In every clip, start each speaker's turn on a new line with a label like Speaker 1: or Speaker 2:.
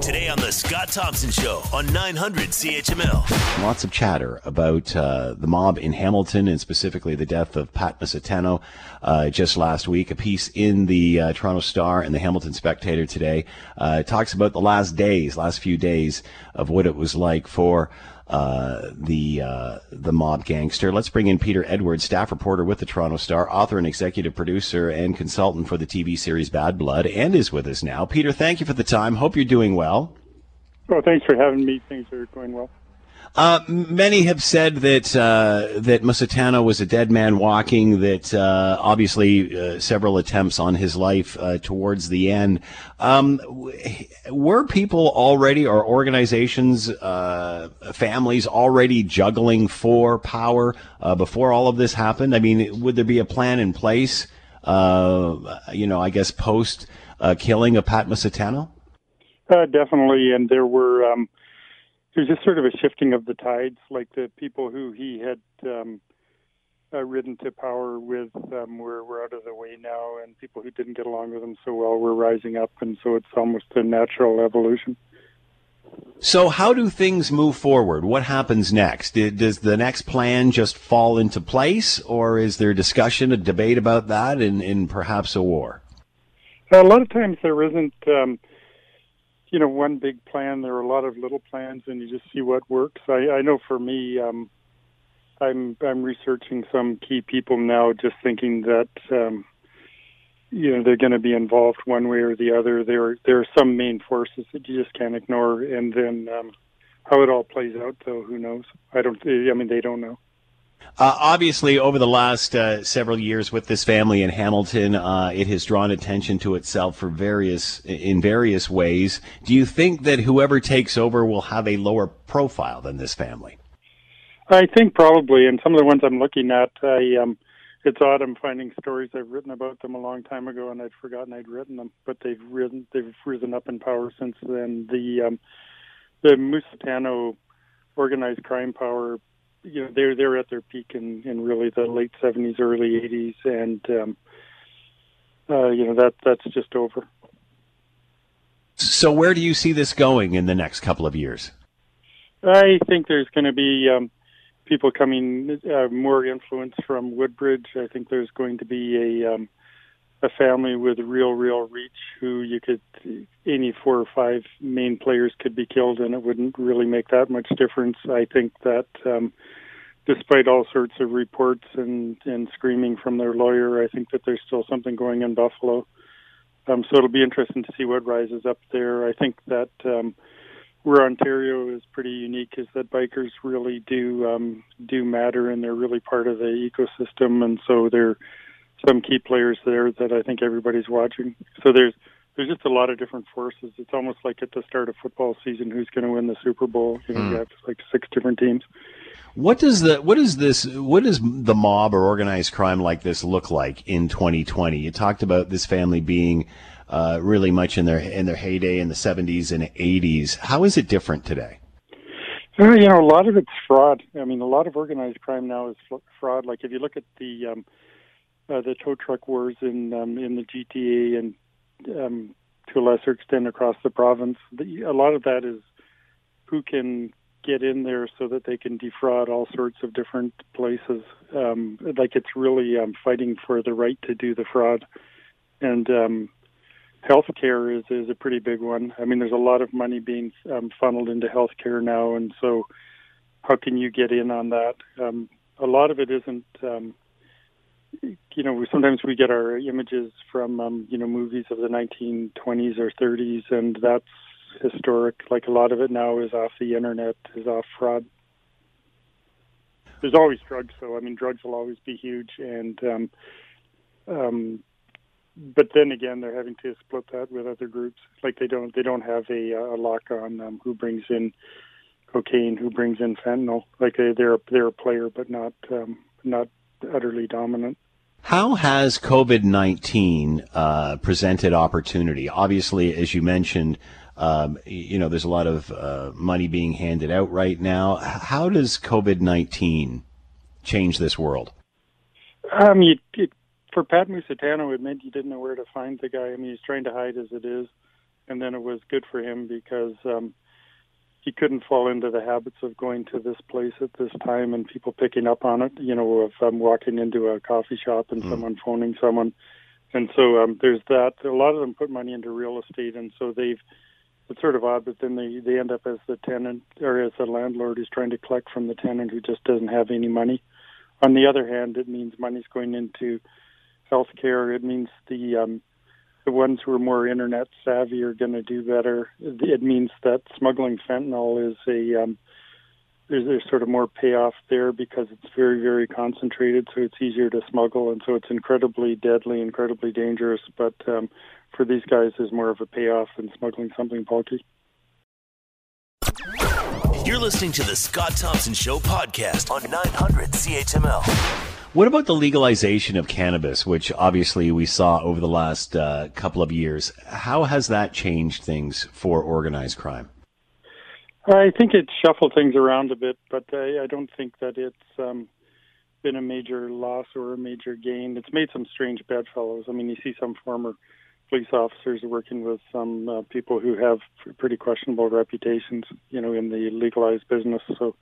Speaker 1: Today on the Scott Thompson Show on 900 CHML.
Speaker 2: Lots of chatter about uh, the mob in Hamilton and specifically the death of Pat Musitano uh, just last week. A piece in the uh, Toronto Star and the Hamilton Spectator today uh, talks about the last days, last few days of what it was like for uh, the uh, the mob gangster. Let's bring in Peter Edwards, staff reporter with the Toronto Star, author and executive producer and consultant for the TV series Bad Blood, and is with us now. Peter, thank you for the time. Hope you're doing well.
Speaker 3: Well, thanks for having me. Things are going well.
Speaker 2: Uh, many have said that uh, that Musitano was a dead man walking. That uh, obviously uh, several attempts on his life uh, towards the end. Um, were people already, or organizations, uh, families already juggling for power before all of this happened? I mean, would there be a plan in place? you know, I guess post killing of Pat Musitano.
Speaker 3: definitely, and there were. Um, there's just sort of a shifting of the tides. Like the people who he had um, uh, ridden to power with um, were, were out of the way now, and people who didn't get along with him so well were rising up, and so it's almost a natural evolution.
Speaker 2: So, how do things move forward? What happens next? Does the next plan just fall into place, or is there discussion, a debate about that, and, and perhaps a war?
Speaker 3: A lot of times there isn't. Um, you know one big plan. There are a lot of little plans, and you just see what works. I, I know for me, um, I'm I'm researching some key people now, just thinking that um, you know they're going to be involved one way or the other. There there are some main forces that you just can't ignore, and then um, how it all plays out, though, who knows? I don't. I mean, they don't know.
Speaker 2: Uh, obviously, over the last uh, several years with this family in Hamilton, uh, it has drawn attention to itself for various in various ways. Do you think that whoever takes over will have a lower profile than this family?
Speaker 3: I think probably, and some of the ones I'm looking at, I um, it's odd. I'm finding stories I've written about them a long time ago, and I'd forgotten I'd written them. But they've risen, they've risen up in power since then. The um, the Musitano organized crime power you know they're they're at their peak in in really the late 70s early 80s and um uh you know that that's just over.
Speaker 2: So where do you see this going in the next couple of years?
Speaker 3: I think there's going to be um people coming uh, more influence from woodbridge. I think there's going to be a um a family with real real reach who you could any four or five main players could be killed and it wouldn't really make that much difference i think that um despite all sorts of reports and, and screaming from their lawyer, I think that there's still something going in Buffalo. Um, so it'll be interesting to see what rises up there. I think that um, where Ontario is pretty unique is that bikers really do um, do matter and they're really part of the ecosystem, and so there are some key players there that I think everybody's watching. So there's there's just a lot of different forces. It's almost like at the start of football season, who's going to win the Super Bowl? You know, mm. you have like six different teams.
Speaker 2: What does the what is this what does the mob or organized crime like this look like in 2020? You talked about this family being uh, really much in their in their heyday in the 70s and 80s. How is it different today?
Speaker 3: Uh, you know, a lot of it's fraud. I mean, a lot of organized crime now is fraud. Like if you look at the um, uh, the tow truck wars in um, in the GTA and um, to a lesser extent across the province, the, a lot of that is who can get in there so that they can defraud all sorts of different places. Um, like it's really um, fighting for the right to do the fraud, and um, healthcare is is a pretty big one. I mean, there's a lot of money being um, funneled into healthcare now, and so how can you get in on that? Um, a lot of it isn't. Um, you know, sometimes we get our images from um, you know movies of the 1920s or 30s, and that's historic. Like a lot of it now is off the internet, is off fraud. There's always drugs, though. I mean, drugs will always be huge, and um, um, but then again, they're having to split that with other groups. Like they don't they don't have a, a lock on um, who brings in cocaine, who brings in fentanyl. Like they, they're they're a player, but not um, not utterly dominant.
Speaker 2: How has COVID 19 uh, presented opportunity? Obviously, as you mentioned, um, you know, there's a lot of uh, money being handed out right now. How does COVID 19 change this world?
Speaker 3: Um, you, it, for Pat Musitano, it meant you didn't know where to find the guy. I mean, he's trying to hide as it is. and then it was good for him because um, he couldn't fall into the habits of going to this place at this time and people picking up on it. You know, of um, walking into a coffee shop and mm. someone phoning someone, and so um, there's that. A lot of them put money into real estate, and so they've. It's sort of odd, but then they they end up as the tenant or as the landlord who's trying to collect from the tenant who just doesn't have any money. On the other hand, it means money's going into healthcare. It means the um, the ones who are more internet savvy are going to do better. It means that smuggling fentanyl is a um, there's, there's sort of more payoff there because it's very very concentrated, so it's easier to smuggle, and so it's incredibly deadly, incredibly dangerous. But um, for these guys, there's more of a payoff than smuggling something bulky.
Speaker 1: You're listening to the Scott Thompson Show podcast on 900 CHML.
Speaker 2: What about the legalization of cannabis, which obviously we saw over the last uh, couple of years? How has that changed things for organized crime?
Speaker 3: I think it shuffled things around a bit, but I, I don't think that it's um, been a major loss or a major gain. It's made some strange bedfellows. I mean, you see some former police officers working with some uh, people who have pretty questionable reputations, you know, in the legalized business. So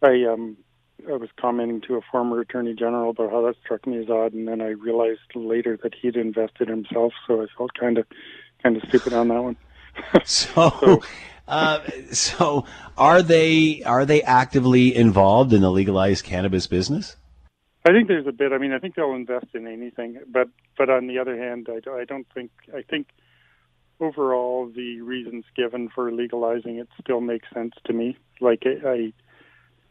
Speaker 3: I um, I was commenting to a former attorney general about how that struck me as odd, and then I realized later that he'd invested himself, so I felt kind of kind of stupid on that one.
Speaker 2: so, so, uh, so are they are they actively involved in the legalized cannabis business?
Speaker 3: I think there's a bit. I mean, I think they'll invest in anything, but but on the other hand, I, I don't think I think overall the reasons given for legalizing it still make sense to me. Like I, I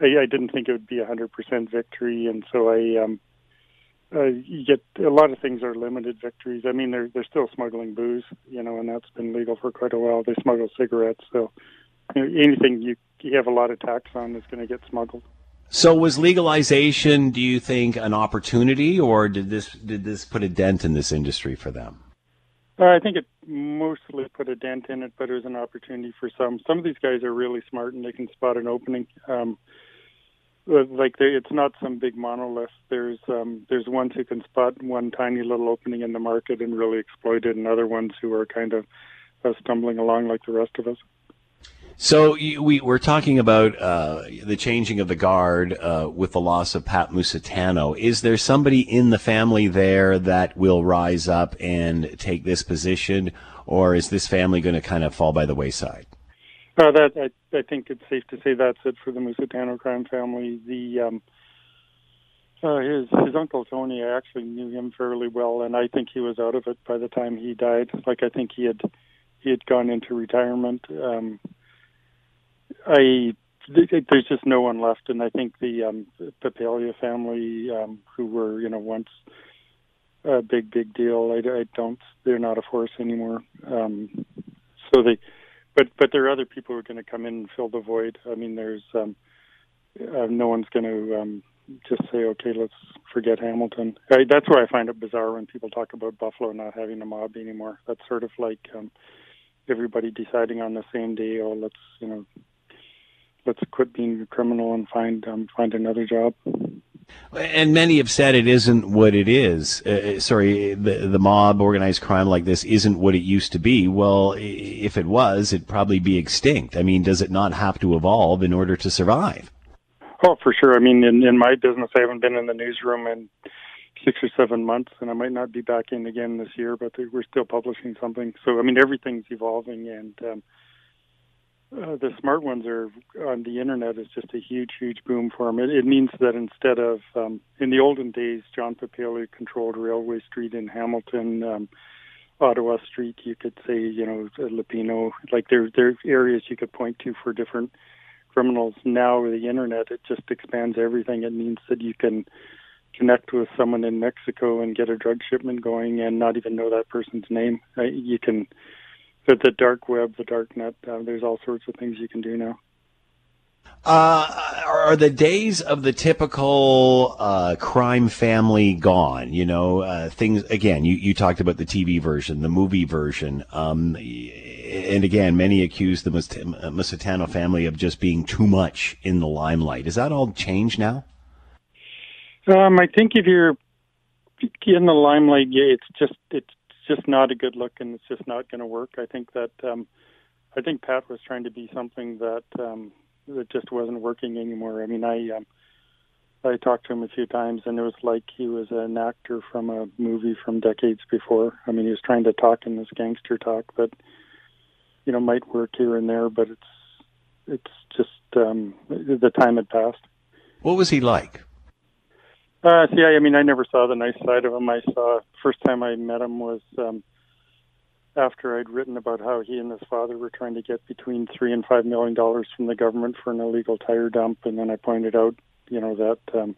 Speaker 3: I, I didn't think it would be a hundred percent victory, and so I um, uh, you get a lot of things are limited victories. I mean, they're they're still smuggling booze, you know, and that's been legal for quite a while. They smuggle cigarettes, so you know, anything you you have a lot of tax on is going to get smuggled.
Speaker 2: So was legalization, do you think, an opportunity, or did this did this put a dent in this industry for them?
Speaker 3: Uh, I think it mostly put a dent in it, but it was an opportunity for some. Some of these guys are really smart and they can spot an opening. Um, like it's not some big monolith. There's um, there's ones who can spot one tiny little opening in the market and really exploit it, and other ones who are kind of uh, stumbling along like the rest of us.
Speaker 2: So we we're talking about uh, the changing of the guard uh, with the loss of Pat Musitano. Is there somebody in the family there that will rise up and take this position, or is this family going to kind of fall by the wayside?
Speaker 3: Uh, that I, I think it's safe to say that's it for the Musitano crime family. The um, uh, his his uncle Tony, I actually knew him fairly well, and I think he was out of it by the time he died. Like I think he had he had gone into retirement. Um, I there's just no one left, and I think the um, Papalia family, um, who were you know once a big big deal, I, I don't they're not a force anymore. Um, so they but but there are other people who are going to come in and fill the void. I mean, there's um, uh, no one's going to um, just say, okay, let's forget Hamilton. I, that's where I find it bizarre when people talk about Buffalo not having a mob anymore. That's sort of like um, everybody deciding on the same day, oh, let's you know, let's quit being a criminal and find um, find another job.
Speaker 2: And many have said it isn't what it is. Uh, uh, sorry, the, the mob, organized crime like this isn't what it used to be. Well, if it was, it'd probably be extinct. I mean, does it not have to evolve in order to survive?
Speaker 3: Oh, for sure. I mean, in, in my business, I haven't been in the newsroom in six or seven months, and I might not be back in again this year, but we're still publishing something. So, I mean, everything's evolving, and um, uh, the smart ones are on the internet is just a huge, huge boom for them. It, it means that instead of um, in the olden days, John Papalia controlled Railway Street in Hamilton, um, Ottawa Street. You could say, you know, Luppino. Like there, there are areas you could point to for different criminals. Now with the internet, it just expands everything. It means that you can connect with someone in Mexico and get a drug shipment going, and not even know that person's name. Uh, you can the, the dark web, the dark net. Uh, there's all sorts of things you can do now.
Speaker 2: Uh, are the days of the typical uh, crime family gone? You know, uh, things again. You, you talked about the TV version, the movie version, um, and again, many accuse the Musitano family of just being too much in the limelight. Is that all changed now?
Speaker 3: Um, I think if you're in the limelight, yeah, it's just it's just not a good look, and it's just not going to work. I think that um, I think Pat was trying to be something that um, that just wasn't working anymore. I mean, I um, I talked to him a few times, and it was like he was an actor from a movie from decades before. I mean, he was trying to talk in this gangster talk that you know might work here and there, but it's it's just um, the time had passed.
Speaker 2: What was he like?
Speaker 3: Uh, see, I, I mean, I never saw the nice side of him. I saw first time I met him was um, after I'd written about how he and his father were trying to get between three and five million dollars from the government for an illegal tire dump, and then I pointed out, you know, that um,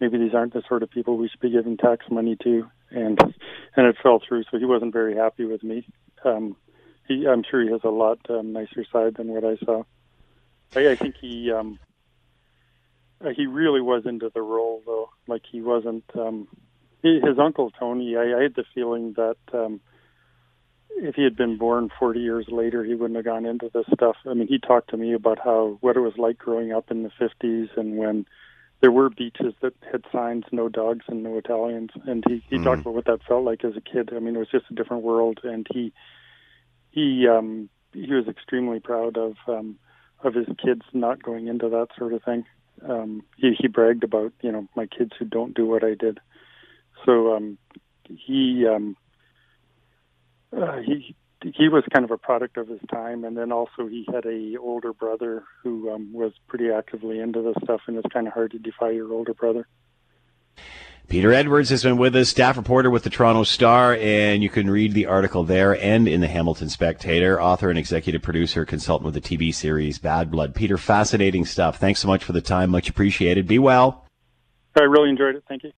Speaker 3: maybe these aren't the sort of people we should be giving tax money to, and and it fell through. So he wasn't very happy with me. Um, he, I'm sure he has a lot um, nicer side than what I saw. I, I think he um, uh, he really was into the role, though. Like he wasn't. Um, his uncle Tony, I, I had the feeling that um, if he had been born 40 years later, he wouldn't have gone into this stuff. I mean, he talked to me about how what it was like growing up in the 50s and when there were beaches that had signs "No dogs and no Italians," and he he mm. talked about what that felt like as a kid. I mean, it was just a different world, and he he um, he was extremely proud of um, of his kids not going into that sort of thing. Um, he, he bragged about you know my kids who don't do what I did. So um, he um, uh, he he was kind of a product of his time, and then also he had a older brother who um, was pretty actively into this stuff, and it's kind of hard to defy your older brother.
Speaker 2: Peter Edwards has been with us, staff reporter with the Toronto Star, and you can read the article there and in the Hamilton Spectator. Author and executive producer, consultant with the TV series Bad Blood. Peter, fascinating stuff. Thanks so much for the time. Much appreciated. Be well.
Speaker 3: I really enjoyed it. Thank you.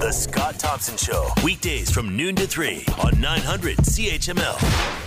Speaker 1: The Scott Thompson Show, weekdays from noon to 3 on 900 CHML.